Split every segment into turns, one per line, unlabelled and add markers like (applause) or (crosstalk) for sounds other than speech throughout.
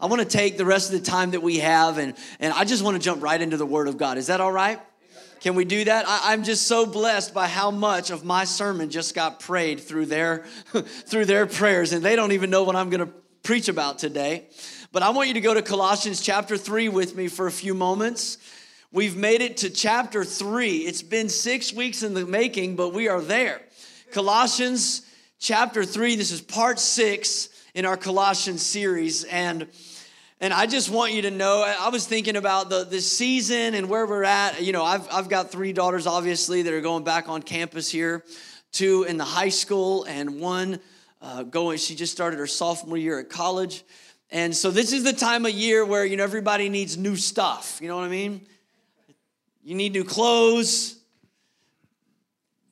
I want to take the rest of the time that we have and, and I just want to jump right into the Word of God. Is that all right? Can we do that? I, am just so blessed by how much of my sermon just got prayed through their (laughs) through their prayers, and they don't even know what I'm going to preach about today. But I want you to go to Colossians chapter 3 with me for a few moments. We've made it to chapter 3. It's been six weeks in the making, but we are there. Colossians chapter 3, this is part six in our Colossians series. And and I just want you to know, I was thinking about the, the season and where we're at. You know, I've, I've got three daughters, obviously, that are going back on campus here two in the high school, and one uh, going, she just started her sophomore year at college. And so this is the time of year where, you know, everybody needs new stuff. You know what I mean? You need new clothes.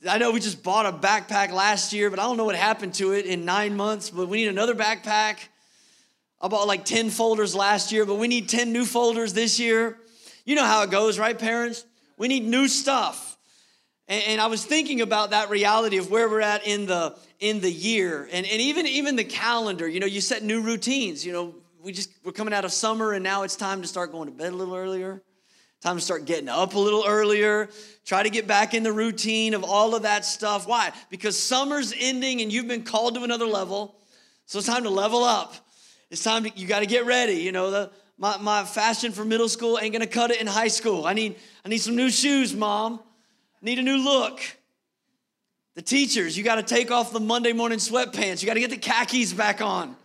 I know we just bought a backpack last year, but I don't know what happened to it in nine months, but we need another backpack. I bought like 10 folders last year, but we need 10 new folders this year. You know how it goes, right, parents? We need new stuff. And, I was thinking about that reality of where we're at in the in the year and, and even even the calendar. You know, you set new routines. You know, we just we're coming out of summer and now it's time to start going to bed a little earlier. Time to start getting up a little earlier. Try to get back in the routine of all of that stuff. Why? Because summer's ending and you've been called to another level. So it's time to level up. It's time to, you got to get ready. You know, the, my, my fashion for middle school ain't gonna cut it in high school. I need, I need some new shoes, mom. Need a new look. The teachers, you got to take off the Monday morning sweatpants. You got to get the khakis back on.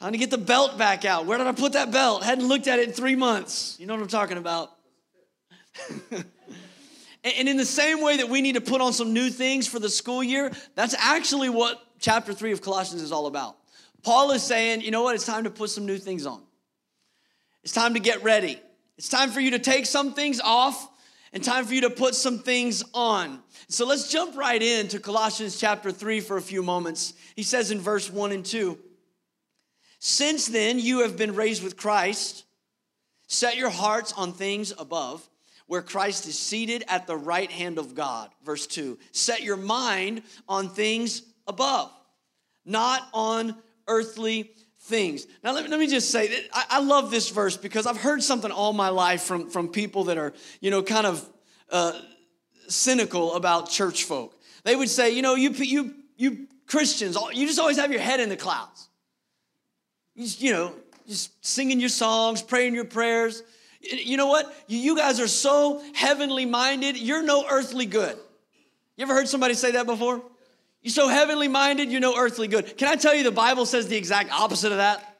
Time to get the belt back out. Where did I put that belt? Hadn't looked at it in three months. You know what I'm talking about. (laughs) and in the same way that we need to put on some new things for the school year, that's actually what chapter three of Colossians is all about. Paul is saying, you know what? It's time to put some new things on. It's time to get ready. It's time for you to take some things off and time for you to put some things on. So let's jump right into Colossians chapter 3 for a few moments. He says in verse 1 and 2 Since then you have been raised with Christ, set your hearts on things above, where Christ is seated at the right hand of God. Verse 2 Set your mind on things above, not on earthly things. Now, let me, let me just say I, I, love this verse because I've heard something all my life from, from people that are, you know, kind of uh, cynical about church folk. They would say, you know, you, you, you Christians, you just always have your head in the clouds. You, just, you know, just singing your songs, praying your prayers. You know what? You guys are so heavenly minded, you're no earthly good. You ever heard somebody say that before? You're so heavenly minded, you're no earthly good. Can I tell you the Bible says the exact opposite of that?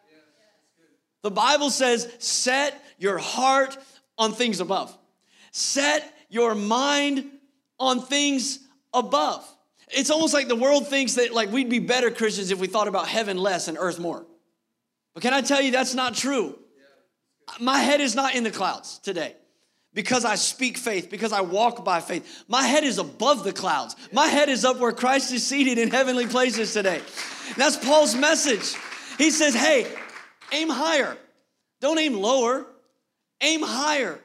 The Bible says, set your heart on things above. Set your mind on things above. It's almost like the world thinks that like we'd be better Christians if we thought about heaven less and earth more. But can I tell you that's not true? My head is not in the clouds today because I speak faith, because I walk by faith. My head is above the clouds. My head is up where Christ is seated in heavenly places today. That's Paul's message. He says, hey, aim higher. Don't aim lower, aim higher.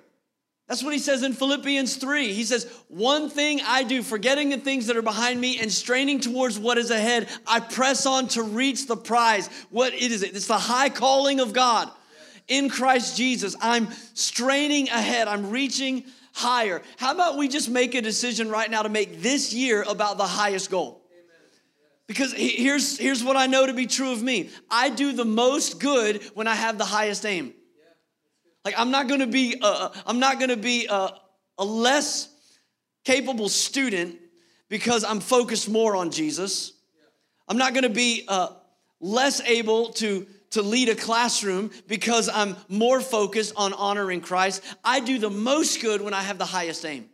That's what he says in Philippians 3. He says, One thing I do, forgetting the things that are behind me and straining towards what is ahead, I press on to reach the prize. What it is, it's the high calling of God in Christ Jesus. I'm straining ahead, I'm reaching higher. How about we just make a decision right now to make this year about the highest goal? Because here's, here's what I know to be true of me I do the most good when I have the highest aim. Like, I'm not gonna be, a, I'm not gonna be a, a less capable student because I'm focused more on Jesus. I'm not gonna be uh, less able to to lead a classroom because I'm more focused on honoring Christ. I do the most good when I have the highest aim.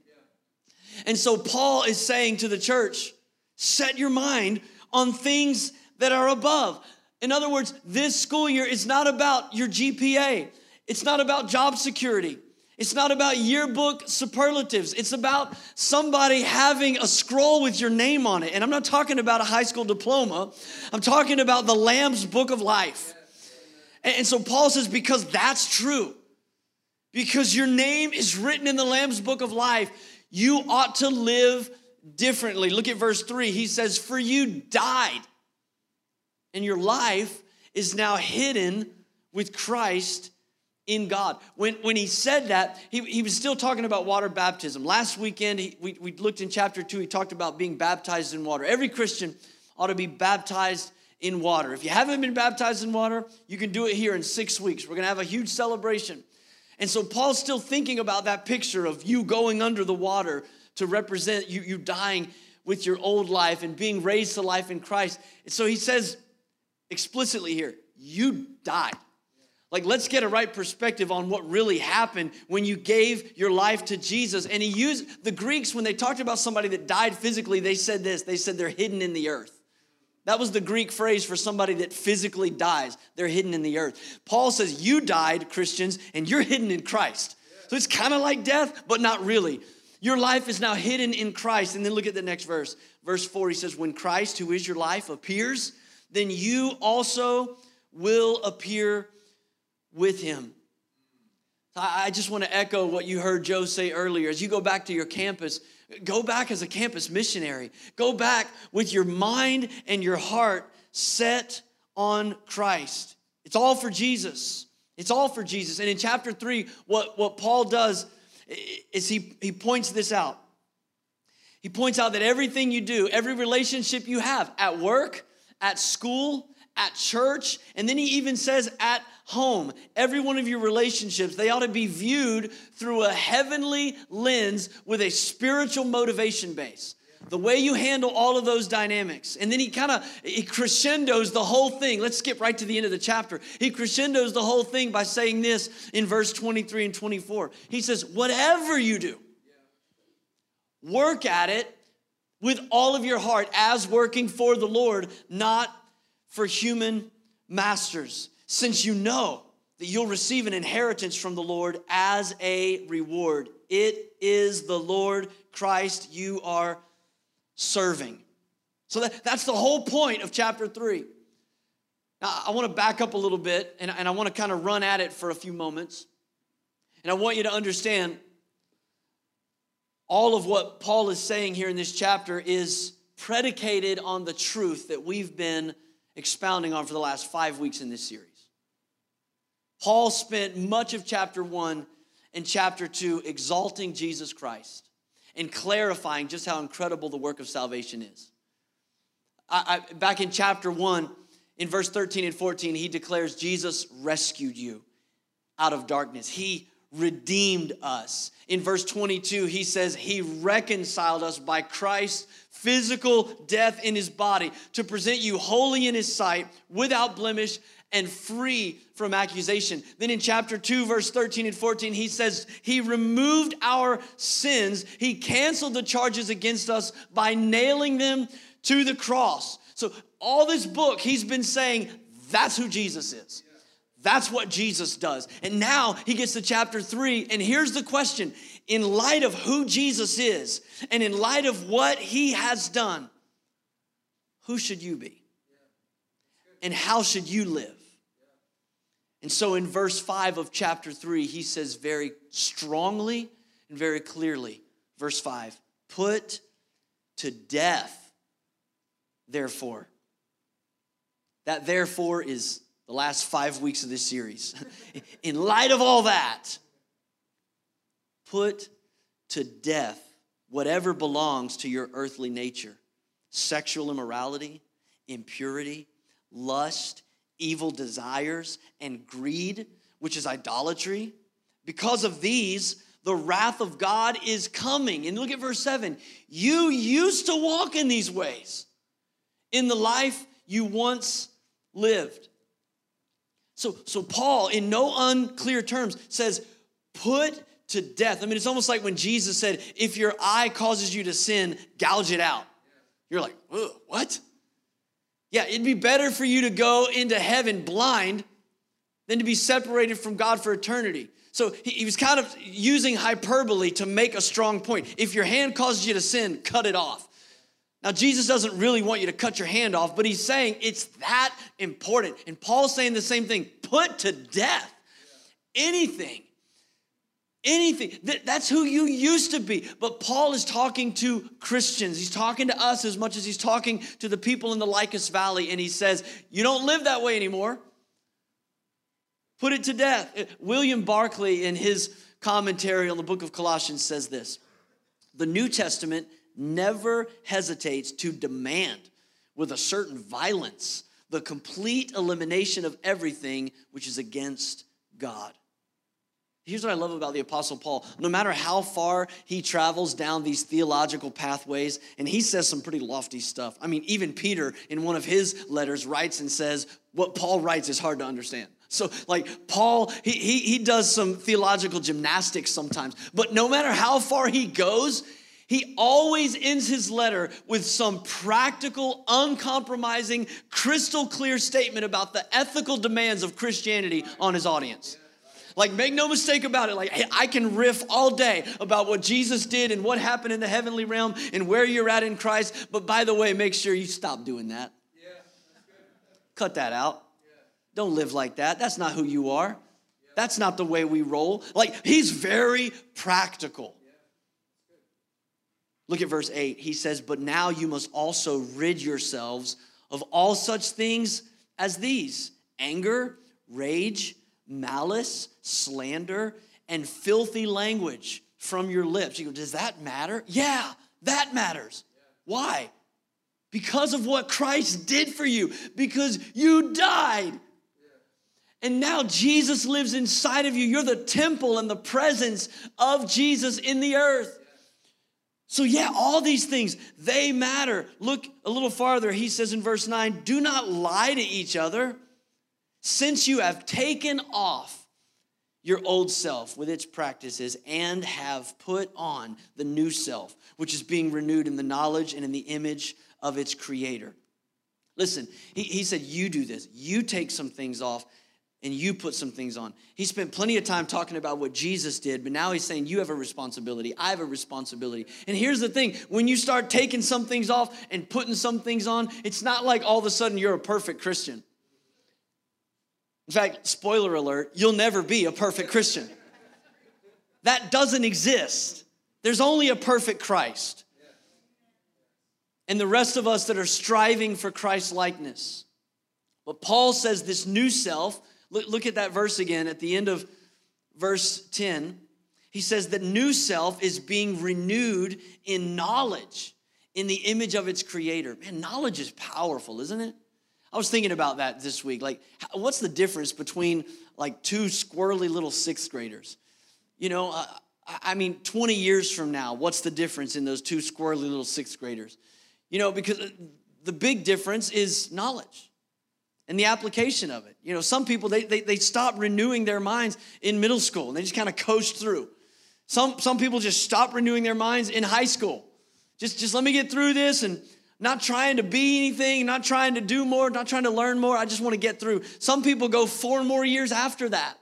And so Paul is saying to the church, set your mind on things that are above. In other words, this school year is not about your GPA. It's not about job security. It's not about yearbook superlatives. It's about somebody having a scroll with your name on it. And I'm not talking about a high school diploma. I'm talking about the Lamb's book of life. And so Paul says, because that's true, because your name is written in the Lamb's book of life, you ought to live differently. Look at verse three. He says, For you died, and your life is now hidden with Christ in God. When, when he said that, he, he was still talking about water baptism. Last weekend, he, we, we looked in chapter 2, he talked about being baptized in water. Every Christian ought to be baptized in water. If you haven't been baptized in water, you can do it here in six weeks. We're going to have a huge celebration. And so Paul's still thinking about that picture of you going under the water to represent you, you dying with your old life and being raised to life in Christ. And so he says explicitly here, you died. Like, let's get a right perspective on what really happened when you gave your life to Jesus. And he used the Greeks, when they talked about somebody that died physically, they said this they said they're hidden in the earth. That was the Greek phrase for somebody that physically dies. They're hidden in the earth. Paul says, You died, Christians, and you're hidden in Christ. So it's kind of like death, but not really. Your life is now hidden in Christ. And then look at the next verse. Verse 4, he says, When Christ, who is your life, appears, then you also will appear with him. I just want to echo what you heard Joe say earlier. As you go back to your campus, go back as a campus missionary. Go back with your mind and your heart set on Christ. It's all for Jesus. It's all for Jesus. And in chapter three, what, what Paul does is he, he points this out. He points out that everything you do, every relationship you have at work, at school, at church, and then he even says at home. Every one of your relationships, they ought to be viewed through a heavenly lens with a spiritual motivation base. The way you handle all of those dynamics. And then he kind of he crescendos the whole thing. Let's skip right to the end of the chapter. He crescendos the whole thing by saying this in verse 23 and 24. He says, Whatever you do, work at it with all of your heart as working for the Lord, not for human masters, since you know that you'll receive an inheritance from the Lord as a reward. It is the Lord Christ you are serving. So that, that's the whole point of chapter 3. Now, I want to back up a little bit and, and I want to kind of run at it for a few moments. And I want you to understand all of what Paul is saying here in this chapter is predicated on the truth that we've been expounding on for the last five weeks in this series. Paul spent much of chapter one and chapter two exalting Jesus Christ and clarifying just how incredible the work of salvation is. I, I, back in chapter one, in verse 13 and 14, he declares Jesus rescued you out of darkness. He redeemed us. In verse 22, he says, He reconciled us by Christ's physical death in his body to present you holy in his sight, without blemish, and free from accusation. Then in chapter 2, verse 13 and 14, he says, He removed our sins. He canceled the charges against us by nailing them to the cross. So, all this book, he's been saying, That's who Jesus is. That's what Jesus does. And now he gets to chapter three, and here's the question in light of who Jesus is, and in light of what he has done, who should you be? And how should you live? And so in verse 5 of chapter 3, he says very strongly and very clearly, verse 5 put to death, therefore. That therefore is the last five weeks of this series. (laughs) in light of all that, put to death whatever belongs to your earthly nature sexual immorality, impurity, lust, evil desires, and greed, which is idolatry. Because of these, the wrath of God is coming. And look at verse 7. You used to walk in these ways in the life you once lived. So, so Paul, in no unclear terms, says, put to death. I mean, it's almost like when Jesus said, if your eye causes you to sin, gouge it out. You're like, what? Yeah, it'd be better for you to go into heaven blind than to be separated from God for eternity. So he, he was kind of using hyperbole to make a strong point. If your hand causes you to sin, cut it off. Now, Jesus doesn't really want you to cut your hand off, but he's saying it's that important. And Paul's saying the same thing put to death anything anything. That's who you used to be. But Paul is talking to Christians. He's talking to us as much as he's talking to the people in the Lycus Valley. And he says, You don't live that way anymore. Put it to death. Uh, William Barclay, in his commentary on the book of Colossians, says this The New Testament never hesitates to demand with a certain violence the complete elimination of everything which is against God. Here's what I love about the Apostle Paul. No matter how far he travels down these theological pathways, and he says some pretty lofty stuff. I mean, even Peter, in one of his letters, writes and says, What Paul writes is hard to understand. So, like, Paul, he, he, he does some theological gymnastics sometimes, but no matter how far he goes, he always ends his letter with some practical, uncompromising, crystal clear statement about the ethical demands of Christianity on his audience. Like, make no mistake about it. Like, hey, I can riff all day about what Jesus did and what happened in the heavenly realm and where you're at in Christ. But by the way, make sure you stop doing that. Yeah, Cut that out. Yeah. Don't live like that. That's not who you are. That's not the way we roll. Like, he's very practical. Look at verse 8. He says, But now you must also rid yourselves of all such things as these anger, rage, malice, slander, and filthy language from your lips. You go, does that matter? Yeah, that matters. Why? Because of what Christ did for you, because you died. And now Jesus lives inside of you. You're the temple and the presence of Jesus in the earth. So, yeah, all these things, they matter. Look a little farther. He says in verse 9, do not lie to each other since you have taken off your old self with its practices and have put on the new self, which is being renewed in the knowledge and in the image of its creator. Listen, he, he said, You do this. You take some things off and you put some things on. He spent plenty of time talking about what Jesus did, but now he's saying, You have a responsibility. I have a responsibility. And here's the thing when you start taking some things off and putting some things on, it's not like all of a sudden you're a perfect Christian. In fact, spoiler alert, you'll never be a perfect Christian. That doesn't exist. There's only a perfect Christ. And the rest of us that are striving for Christ's likeness. But Paul says this new self, look, look at that verse again at the end of verse 10. He says that new self is being renewed in knowledge, in the image of its creator. Man, knowledge is powerful, isn't it? I was thinking about that this week. Like, what's the difference between like two squirrely little sixth graders? You know, uh, I mean, 20 years from now, what's the difference in those two squirrely little sixth graders? You know, because uh, the big difference is knowledge and the application of it. You know, some people, they, they, they stop renewing their minds in middle school and they just kind of coast through. Some, some people just stop renewing their minds in high school. Just, just let me get through this and not trying to be anything, not trying to do more, not trying to learn more. I just want to get through. Some people go four more years after that,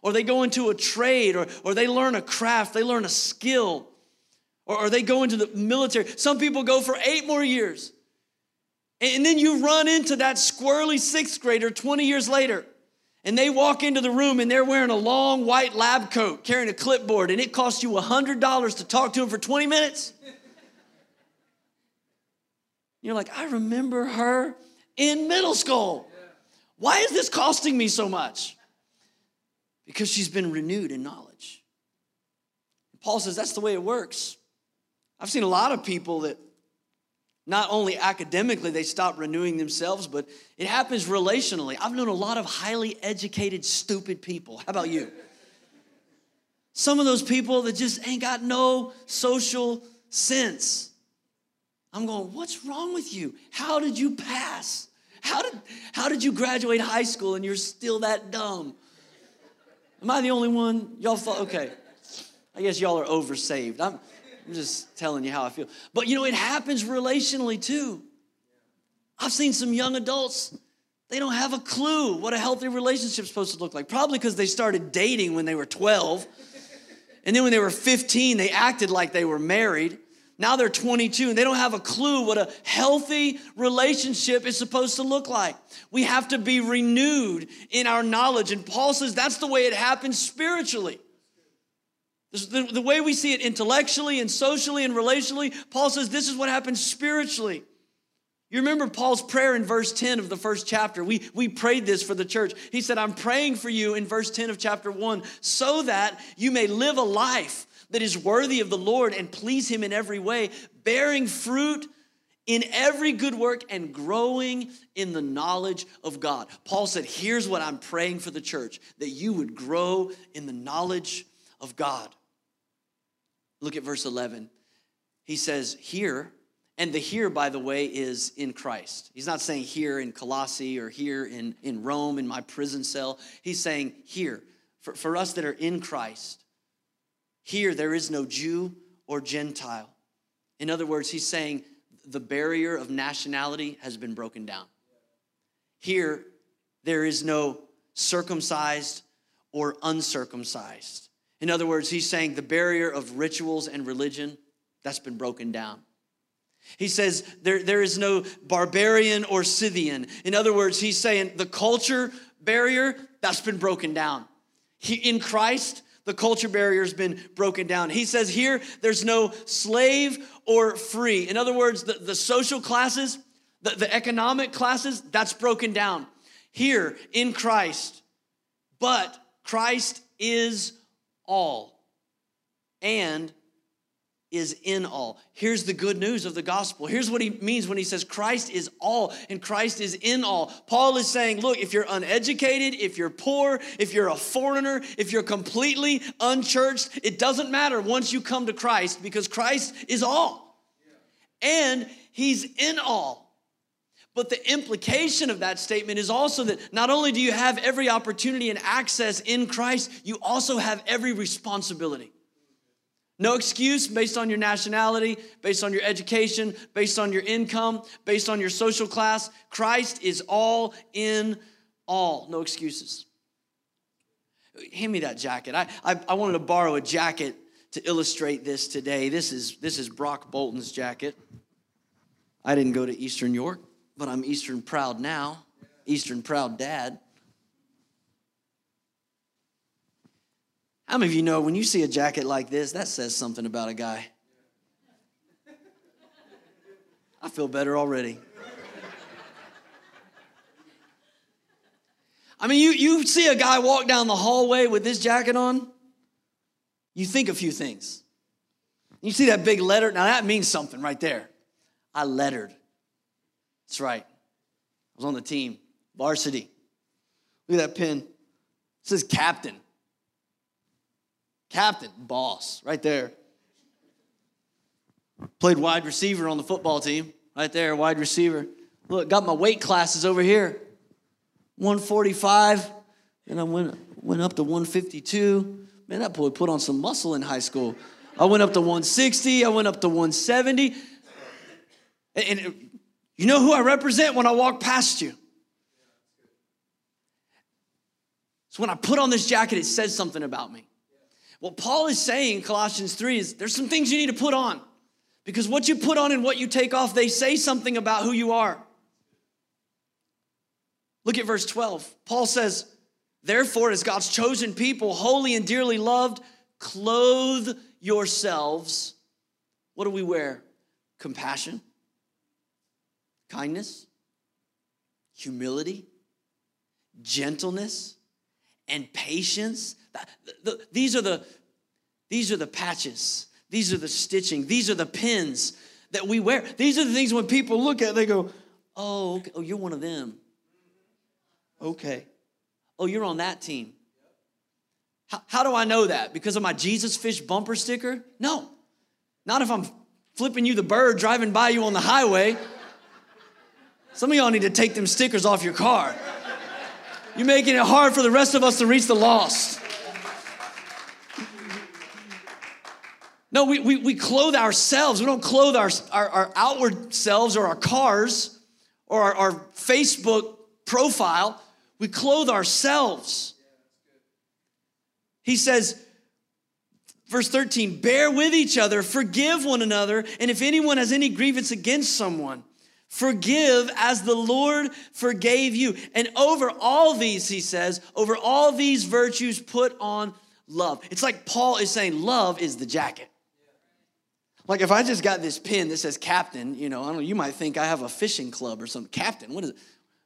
or they go into a trade, or, or they learn a craft, they learn a skill, or, or they go into the military. Some people go for eight more years. And then you run into that squirrely sixth grader 20 years later. And they walk into the room and they're wearing a long white lab coat, carrying a clipboard, and it costs you $100 to talk to them for 20 minutes. You're like, I remember her in middle school. Why is this costing me so much? Because she's been renewed in knowledge. Paul says that's the way it works. I've seen a lot of people that not only academically they stop renewing themselves, but it happens relationally. I've known a lot of highly educated, stupid people. How about you? Some of those people that just ain't got no social sense. I'm going, what's wrong with you? How did you pass? How did, how did you graduate high school and you're still that dumb? Am I the only one? Y'all okay. I guess y'all are oversaved. I'm, I'm just telling you how I feel. But you know, it happens relationally too. I've seen some young adults, they don't have a clue what a healthy relationship is supposed to look like. Probably because they started dating when they were 12. And then when they were 15, they acted like they were married. Now they're 22 and they don't have a clue what a healthy relationship is supposed to look like. We have to be renewed in our knowledge. And Paul says that's the way it happens spiritually. The, the way we see it intellectually and socially and relationally, Paul says this is what happens spiritually. You remember Paul's prayer in verse 10 of the first chapter. We, we prayed this for the church. He said, I'm praying for you in verse 10 of chapter 1 so that you may live a life that is worthy of the Lord and please Him in every way, bearing fruit in every good work and growing in the knowledge of God. Paul said, Here's what I'm praying for the church that you would grow in the knowledge of God. Look at verse 11. He says, Here, and the here, by the way, is in Christ. He's not saying here in Colossae or here in, in Rome in my prison cell. He's saying here, for, for us that are in Christ, here there is no Jew or Gentile. In other words, he's saying the barrier of nationality has been broken down. Here, there is no circumcised or uncircumcised. In other words, he's saying the barrier of rituals and religion, that's been broken down. He says there, there is no barbarian or Scythian. In other words, he's saying the culture barrier, that's been broken down. He, in Christ, the culture barrier has been broken down. He says here, there's no slave or free. In other words, the, the social classes, the, the economic classes, that's broken down. Here in Christ, but Christ is all and is in all. Here's the good news of the gospel. Here's what he means when he says Christ is all and Christ is in all. Paul is saying, look, if you're uneducated, if you're poor, if you're a foreigner, if you're completely unchurched, it doesn't matter once you come to Christ because Christ is all. And he's in all. But the implication of that statement is also that not only do you have every opportunity and access in Christ, you also have every responsibility. No excuse based on your nationality, based on your education, based on your income, based on your social class. Christ is all in all. No excuses. Hand me that jacket. I, I, I wanted to borrow a jacket to illustrate this today. This is, this is Brock Bolton's jacket. I didn't go to Eastern York, but I'm Eastern proud now, Eastern proud dad. How many of you know when you see a jacket like this, that says something about a guy? I feel better already. I mean, you, you see a guy walk down the hallway with this jacket on, you think a few things. You see that big letter, now that means something right there. I lettered. That's right. I was on the team, varsity. Look at that pin. It says captain. Captain, boss, right there. Played wide receiver on the football team, right there, wide receiver. Look, got my weight classes over here 145, and I went, went up to 152. Man, that boy put on some muscle in high school. I went up to 160, I went up to 170. And, and you know who I represent when I walk past you? So when I put on this jacket, it says something about me. What Paul is saying in Colossians 3 is there's some things you need to put on. Because what you put on and what you take off, they say something about who you are. Look at verse 12. Paul says, Therefore, as God's chosen people, holy and dearly loved, clothe yourselves. What do we wear? Compassion, kindness, humility, gentleness, and patience these are the these are the patches. These are the stitching. These are the pins that we wear. These are the things when people look at, they go, "Oh, okay. oh, you're one of them." Okay. Oh, you're on that team. How, how do I know that? Because of my Jesus fish bumper sticker? No. Not if I'm flipping you the bird driving by you on the highway. Some of y'all need to take them stickers off your car. You're making it hard for the rest of us to reach the lost. No, we, we, we clothe ourselves. We don't clothe our, our, our outward selves or our cars or our, our Facebook profile. We clothe ourselves. He says, verse 13, bear with each other, forgive one another, and if anyone has any grievance against someone, forgive as the Lord forgave you. And over all these, he says, over all these virtues, put on love. It's like Paul is saying love is the jacket. Like if I just got this pin that says captain, you know, I don't know, you might think I have a fishing club or something. Captain, what is it?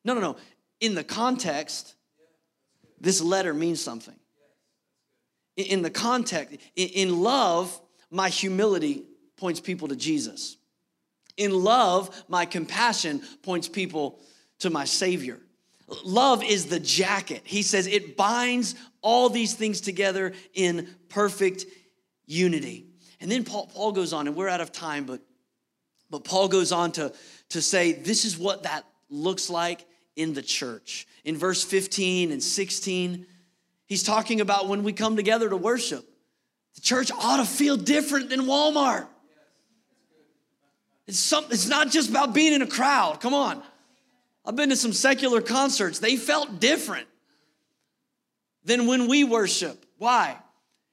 No, no, no. In the context, this letter means something. In the context, in love, my humility points people to Jesus. In love, my compassion points people to my Savior. Love is the jacket. He says it binds all these things together in perfect unity. And then Paul, Paul goes on, and we're out of time, but, but Paul goes on to, to say this is what that looks like in the church. In verse 15 and 16, he's talking about when we come together to worship. The church ought to feel different than Walmart. It's, some, it's not just about being in a crowd. Come on. I've been to some secular concerts. They felt different than when we worship. Why?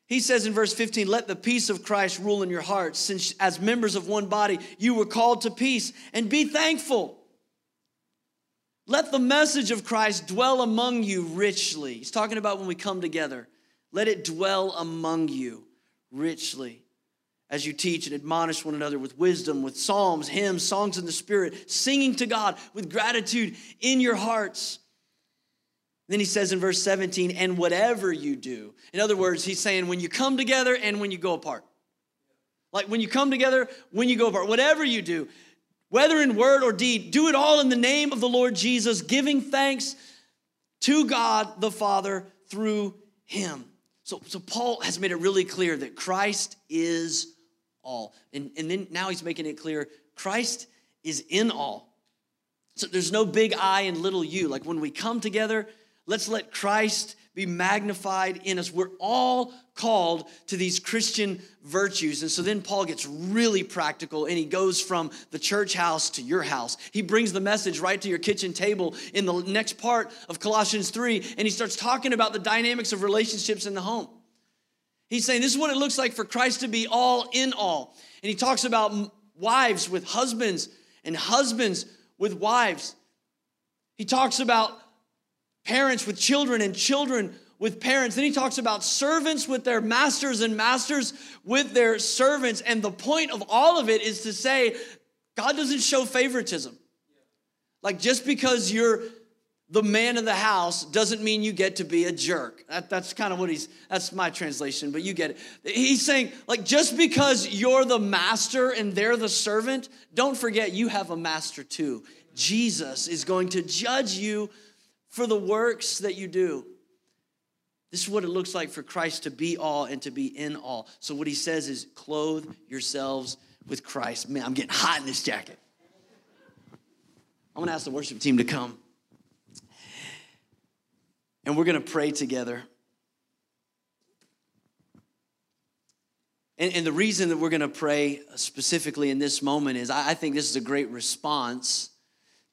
He says in verse 15, let the peace of Christ rule in your hearts, since as members of one body you were called to peace, and be thankful. Let the message of Christ dwell among you richly. He's talking about when we come together. Let it dwell among you richly as you teach and admonish one another with wisdom, with psalms, hymns, songs in the Spirit, singing to God with gratitude in your hearts. Then he says in verse 17, and whatever you do. In other words, he's saying when you come together and when you go apart. Like when you come together, when you go apart, whatever you do, whether in word or deed, do it all in the name of the Lord Jesus, giving thanks to God the Father through him. So, so Paul has made it really clear that Christ is all. And, and then now he's making it clear Christ is in all. So there's no big I and little you. Like when we come together, let's let Christ be magnified in us. We're all called to these Christian virtues. And so then Paul gets really practical and he goes from the church house to your house. He brings the message right to your kitchen table in the next part of Colossians 3 and he starts talking about the dynamics of relationships in the home. He's saying this is what it looks like for Christ to be all in all. And he talks about wives with husbands and husbands with wives. He talks about parents with children and children with parents. Then he talks about servants with their masters and masters with their servants. And the point of all of it is to say, God doesn't show favoritism. Like just because you're the man of the house doesn't mean you get to be a jerk. That, that's kind of what he's, that's my translation, but you get it. He's saying, like, just because you're the master and they're the servant, don't forget you have a master too. Jesus is going to judge you for the works that you do. This is what it looks like for Christ to be all and to be in all. So, what he says is, clothe yourselves with Christ. Man, I'm getting hot in this jacket. I'm gonna ask the worship team to come. And we're going to pray together. And, and, the reason that we're going to pray specifically in this moment is I, I think this is a great response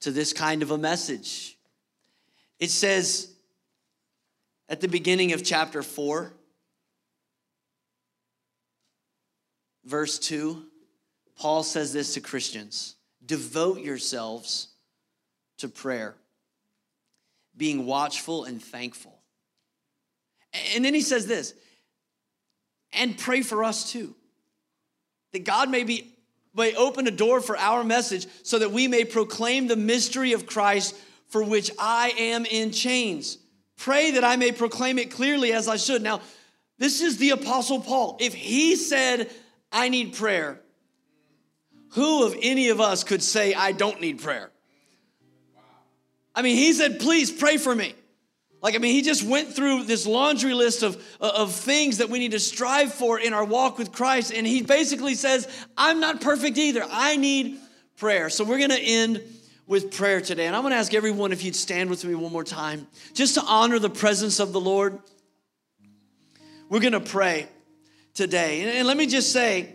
to this kind of a message. It says at the beginning of chapter 4, verse 2, Paul says this to Christians devote yourselves to prayer being watchful and thankful. And then he says this, and pray for us too. That God may be may open a door for our message so that we may proclaim the mystery of Christ for which I am in chains. Pray that I may proclaim it clearly as I should. Now, this is the Apostle Paul. If he said, I need prayer, who of any of us could say, I don't need prayer? I mean, he said, please pray for me. Like, I mean, he just went through this laundry list of, uh, of things that we need to strive for in our walk with Christ. And he basically says, I'm not perfect either. I need prayer. So we're going to end with prayer today. And I'm going to ask everyone if you'd stand with me one more time, just to honor the presence of the Lord. We're going to pray today. And, and let me just say,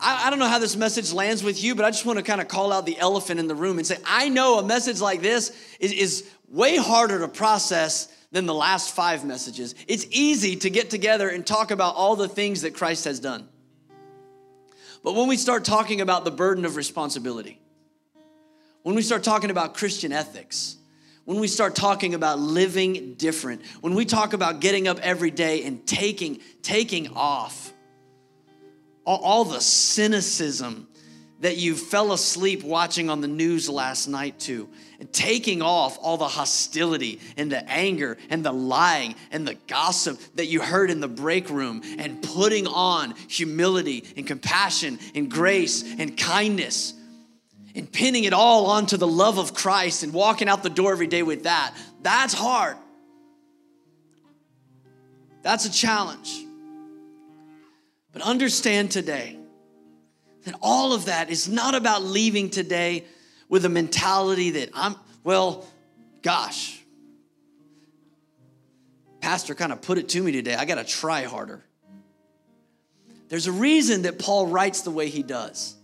I, I don't know how this message lands with you, but I just want to kind of call out the elephant in the room and say, I know a message like this is, is way harder to process than the last five messages. It's easy to get together and talk about all the things that Christ has done. But when we start talking about the burden of responsibility, when we start talking about Christian ethics, when we start talking about living different, when we talk about getting up every day and taking, taking off all, the cynicism that you fell asleep watching on the news last night to, and taking off all the hostility and the anger and the lying and the gossip that you heard in the break room, and putting on humility and compassion and grace and kindness and pinning it all onto the love of Christ and walking out the door every day with that, that's hard. That's a challenge. But understand today that all of that is not about leaving today with a mentality that I'm, well, gosh, Pastor kind of put it to me today. I got to try harder. There's a reason that Paul writes the way he does.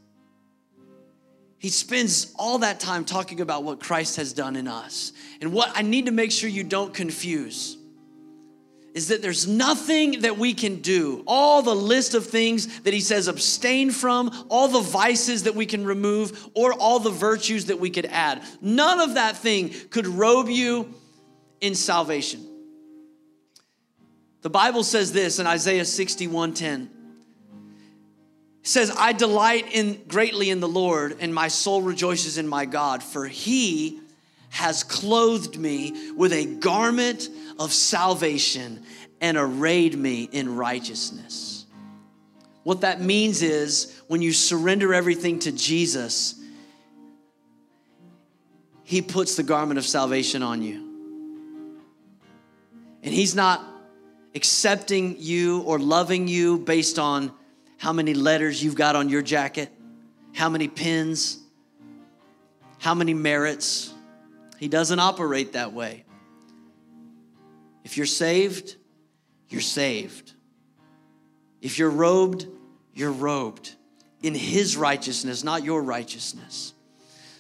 He spends all that time talking about what Christ has done in us. And what I need to make sure you don't confuse is that there's nothing that we can do. All the list of things that he says abstain from, all the vices that we can remove, or all the virtues that we could add. None of that thing could robe you in salvation. The Bible says this in Isaiah 61 10 says, I delight in greatly in the Lord, and my soul rejoices in my God, for he has clothed me with a garment of salvation and arrayed me in righteousness. What that means is when you surrender everything to Jesus, he puts the garment of salvation on you. And he's not accepting you or loving you based on how many letters you've got on your jacket, how many pins, how many merits. He doesn't operate that way. If you're saved, you're saved. If you're robed, you're robed in His righteousness, not your righteousness.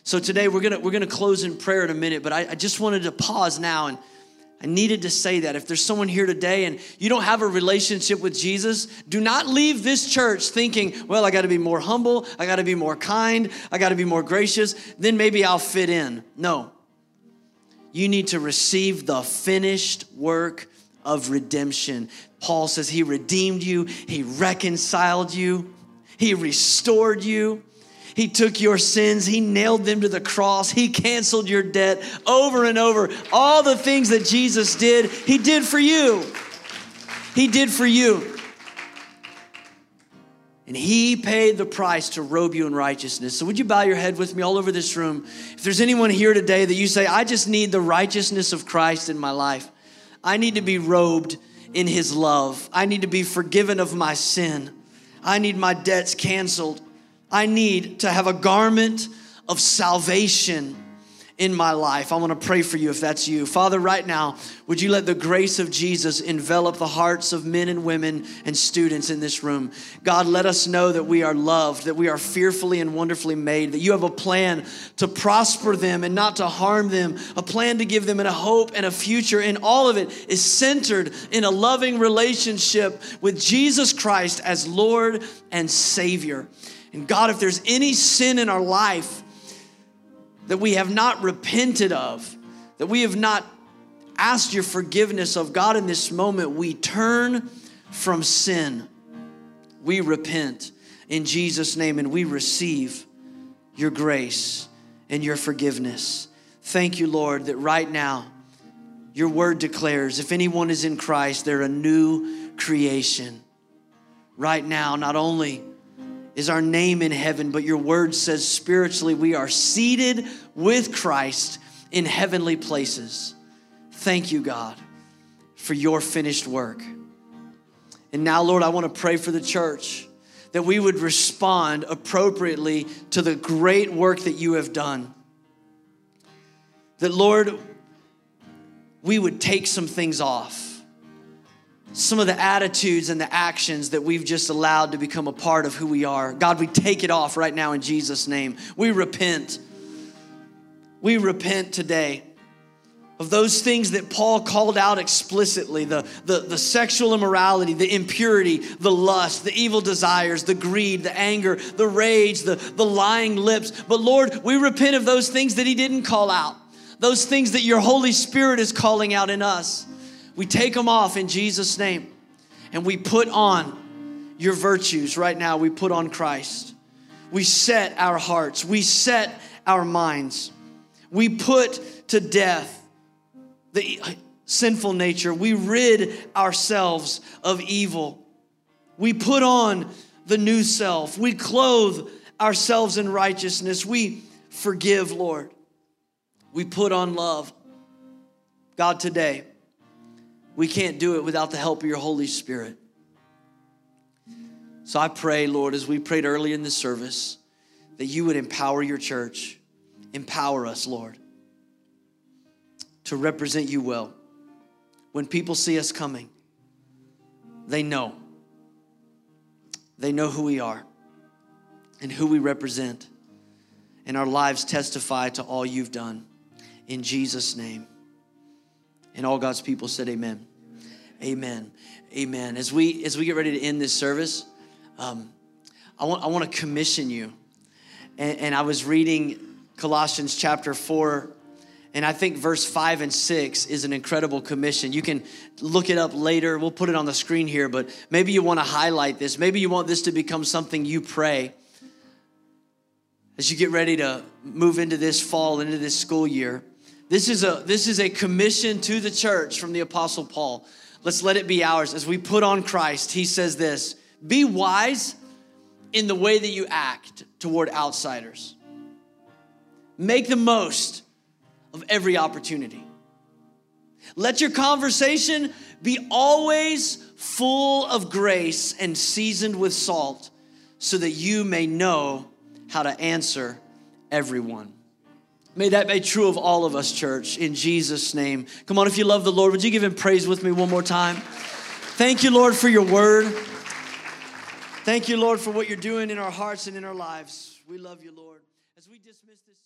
So today we're gonna we're gonna close in prayer in a minute, but I, I just wanted to pause now and I needed to say that. If there's someone here today and you don't have a relationship with Jesus, do not leave this church thinking, well, I got to be more humble, I got to be more kind, I got to be more gracious, then maybe I'll fit in. No. You need to receive the finished work of redemption. Paul says he redeemed you, he reconciled you, he restored you. He took your sins, He nailed them to the cross, He canceled your debt over and over. All the things that Jesus did, He did for you. He did for you. And he paid the price to robe you in righteousness. So, would you bow your head with me all over this room? If there's anyone here today that you say, I just need the righteousness of Christ in my life, I need to be robed in his love, I need to be forgiven of my sin, I need my debts canceled. I need to have a garment of salvation in my life. I want to pray for you if that's you. Father, right now, would you let the grace of Jesus envelop the hearts of men and women and students in this room? God, let us know that we are loved, that we are fearfully and wonderfully made, that you have a plan to prosper them and not to harm them, a plan to give them a hope and a future. And all of it is centered in a loving relationship with Jesus Christ as Lord and Savior. And God, if there's any sin in our life that we have not repented of, that we have not asked your forgiveness of, God, in this moment, we turn from sin. We repent in Jesus' name and we receive your grace and your forgiveness. Thank you, Lord, that right now your word declares if anyone is in Christ, they're a new creation. Right now, not only is our name in heaven, but your word says spiritually we are seated with Christ in heavenly places. Thank you, God, for your finished work. And now, Lord, I want to pray for the church that we would respond appropriately to the great work that you have done. That, Lord, we would take some things off some of the attitudes and the actions that we've just allowed to become a part of who we are. God, we take it off right now in Jesus' name. We repent. We repent today of those things that Paul called out explicitly the, the, the sexual immorality, the impurity, the lust, the evil desires, the greed, the anger, the rage, the, the lying lips. But Lord, we repent of those things that he didn't call out those things that your Holy Spirit is calling out in us. We take them off in Jesus' name and we put on your virtues right now. We put on Christ. We set our hearts, we set our minds. We put to death the sinful nature. We rid ourselves of evil. We put on the new self. We clothe ourselves in righteousness. We forgive, Lord. We put on love. God, today, we can't do it without the help of your Holy Spirit. So I pray, Lord, as we prayed early in the service, that you would empower your church. Empower us, Lord, to represent you well. When people see us coming, they know. They know who we are and who we represent. And our lives testify to all you've done. In Jesus' name. And all God's people said, Amen. Amen. Amen. As we as we get ready to end this service, um, I want I want to commission you. And, and I was reading Colossians chapter four, and I think verse five and six is an incredible commission. You can look it up later. We'll put it on the screen here, but maybe you want to highlight this. Maybe you want this to become something you pray as you get ready to move into this fall, into this school year. This is a this is a commission to the church from the apostle Paul. Let's let it be ours as we put on Christ. He says this, be wise in the way that you act toward outsiders. Make the most of every opportunity. Let your conversation be always full of grace and seasoned with salt so that you may know how to answer everyone. May that be true of all of us, church, in Jesus' name. Come on, if you love the Lord, would you give him praise with me one more time? Thank you, Lord, for your word. Thank you, Lord, for what you're doing in our hearts and in our lives. We love you, Lord. As we dismiss this